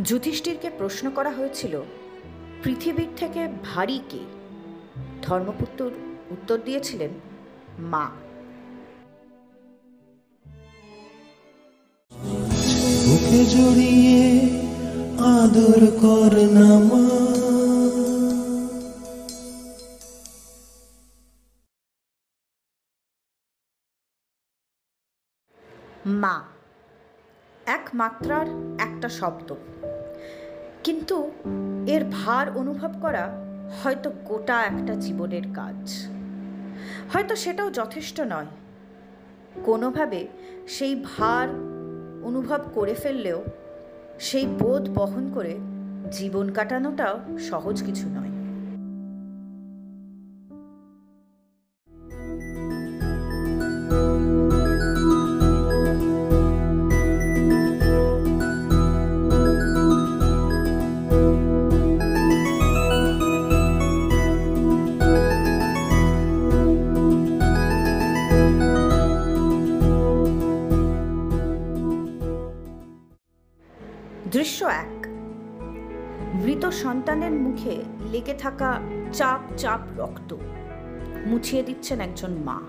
যুধিষ্ঠিরকে প্রশ্ন করা হয়েছিল পৃথিবীর থেকে ভারী কে? ধর্মপুত্র উত্তর দিয়েছিলেন মা। বুকে জড়িয়ে আদর কর না মা। মা এক মাত্রার একটা শব্দ। কিন্তু এর ভার অনুভব করা হয়তো গোটা একটা জীবনের কাজ। হয়তো সেটাও যথেষ্ট নয়। কোনোভাবে সেই ভার অনুভব করে ফেললেও সেই বোধ বহন করে জীবন কাটানোটাও সহজ কিছু নয়। দৃশ্য এক। মৃত সন্তানের মুখে লেগে থাকা চাপ চাপ রক্ত মুছিয়ে দিচ্ছেন একজন মা।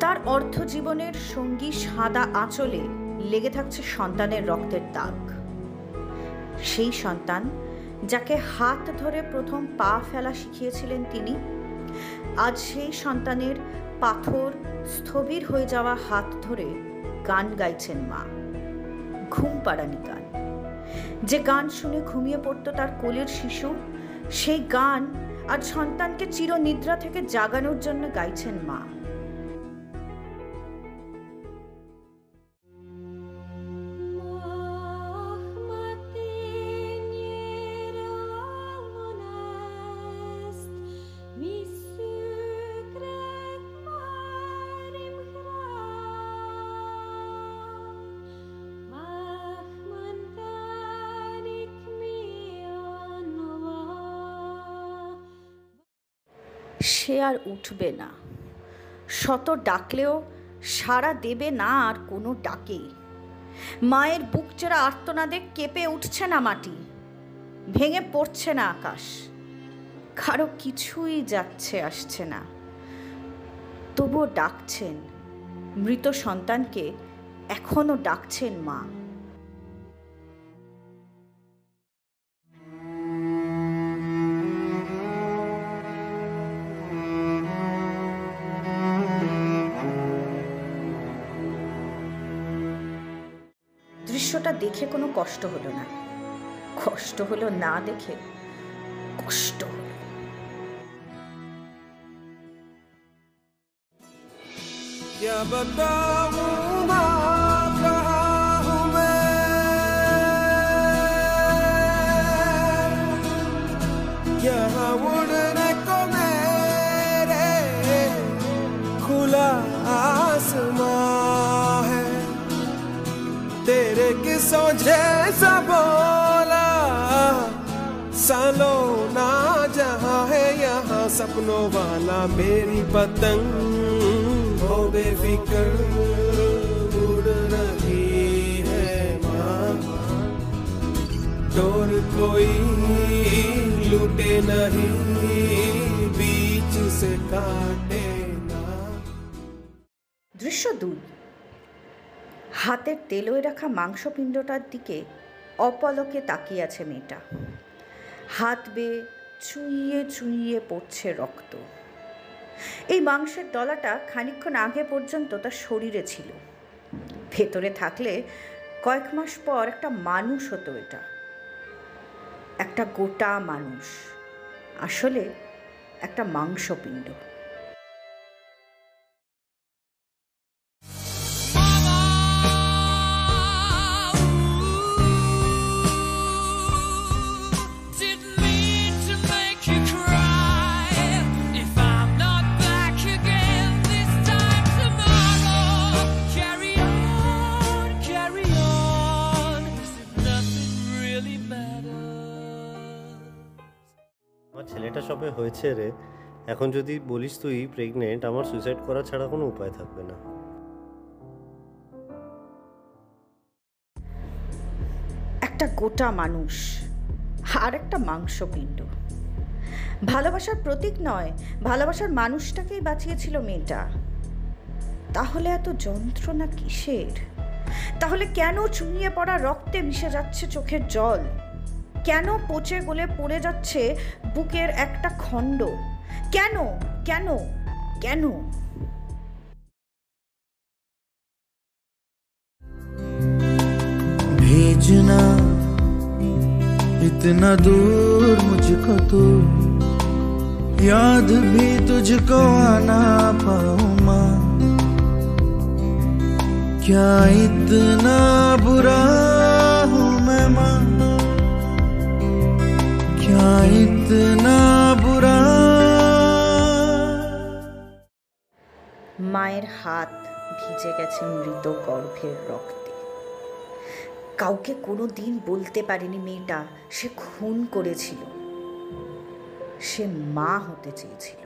তার অর্ধ জীবনের সঙ্গী সাদা আঁচলে লেগে থাকছে সন্তানের রক্তের দাগ। সেই সন্তান যাকে হাত ধরে প্রথম পা ফেলা শিখিয়েছিলেন তিনি, আজ সেই সন্তানের পাথর স্থবির হয়ে যাওয়া হাত ধরে গান গাইছেন মা। ঘুম পাড়ানি গান। যে গান শুনে ঘুমিয়ে পড়তো তার কোলের শিশু, সেই গান আজ সন্তানকে চিরনিদ্রা থেকে জাগানোর জন্য গাইছেন মা। সে আর উঠবে না। শত ডাকলেও সাড়া দেবে না আর কোনো ডাকেই মায়ের বুক চেরা আর্তনাদে কেঁপে উঠছে না মাটি। ভেঙে পড়ছে না আকাশ। কারও কিছুই যাচ্ছে, আসছে না। তবুও ডাকছেন। মৃত সন্তানকে এখনও ডাকছেন মা। দৃশ্যটা দেখে কোনো কষ্ট হলো না। কষ্ট হলো না দেখে কষ্ট হলো। किसों जैसा बोला, सालो ना जहाँ है यहाँ सपनों वाला मेरी पतंग। हो बेफिक्र, उड़ रही है माँ। डोर कोई लूटे नहीं। হাতের তেলোয় রাখা মাংসপিণ্ডটার দিকে অপলকে তাকিয়ে আছে মেয়েটা। হাত বেয়ে চুইয়ে চুইয়ে পড়ছে রক্ত। এই মাংসের দলাটা খানিকক্ষণ আগে পর্যন্ত তার শরীরে ছিল। ভেতরে থাকলে কয়েক মাস পর একটা মানুষ হতো এটা। একটা গোটা মানুষ। আসলে একটা মাংসপিণ্ড। ছেলেটা সবে হয়েছে রে। এখন যদি বলিস তুই প্রেগনেন্ট আমার সুইসাইড করা ছাড়া কোনো উপায় থাকবে না। একটা গোটা মানুষ আর একটা মাংসপিণ্ড। ভালোবাসার প্রতীক নয়, ভালোবাসার মানুষটাকেই বাঁচিয়েছিল মেয়েটা। তাহলে এত যন্ত্রণা কিসের? তাহলে কেন চুইয়ে পড়া রক্তে মিশে যাচ্ছে চোখের জল? কেন পচে গলে পড়ে যাচ্ছে বুকের একটা খণ্ড কেন কেন কেন भेजना इतना दूर मुझको तू याद भी तुझको आना पाऊं माँ क्या इतना बुरा हूँ मैं माँ क्या इतना बुरा মায়ের হাত ভিজে গেছে মৃত গর্ভের রক্তে কাউকে কোনো দিন বলতে পারেনি মেয়েটা সে খুন করেছিল সে মা হতে চেয়েছিল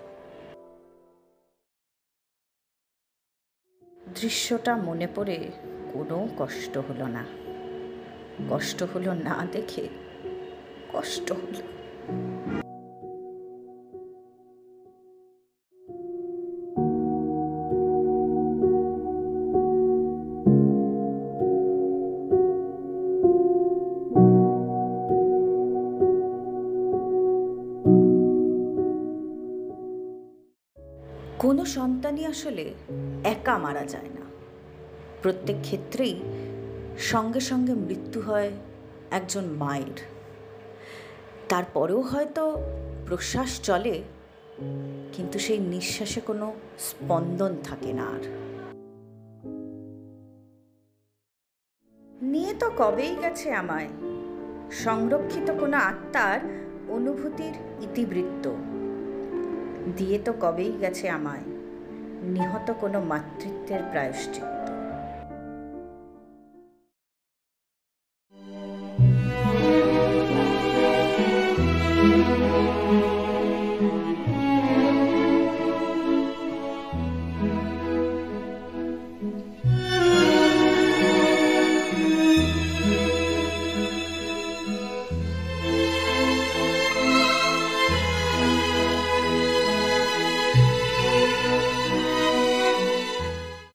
দৃশ্যটা মনে পড়ে কোনো কষ্ট হলো না কষ্ট হলো না দেখে কষ্ট হলো কোনো সন্তানই আসলে একা মারা যায় না। প্রত্যেক ক্ষেত্রেই সঙ্গে সঙ্গে মৃত্যু হয় একজন মায়ের। তারপরেও হয়তো প্রশ্বাস চলে, কিন্তু সেই নিঃশ্বাসে কোনো স্পন্দন থাকে না আর। নিয়ে তো কবেই গেছে আমায়? সংরক্ষিত কোনো আত্মার অনুভূতির ইতিবৃত্ত। দিয়ে তো কবেই গেছে আমায়? নিহত কোনো মাতৃত্বের প্রায়শ্চিত্ত।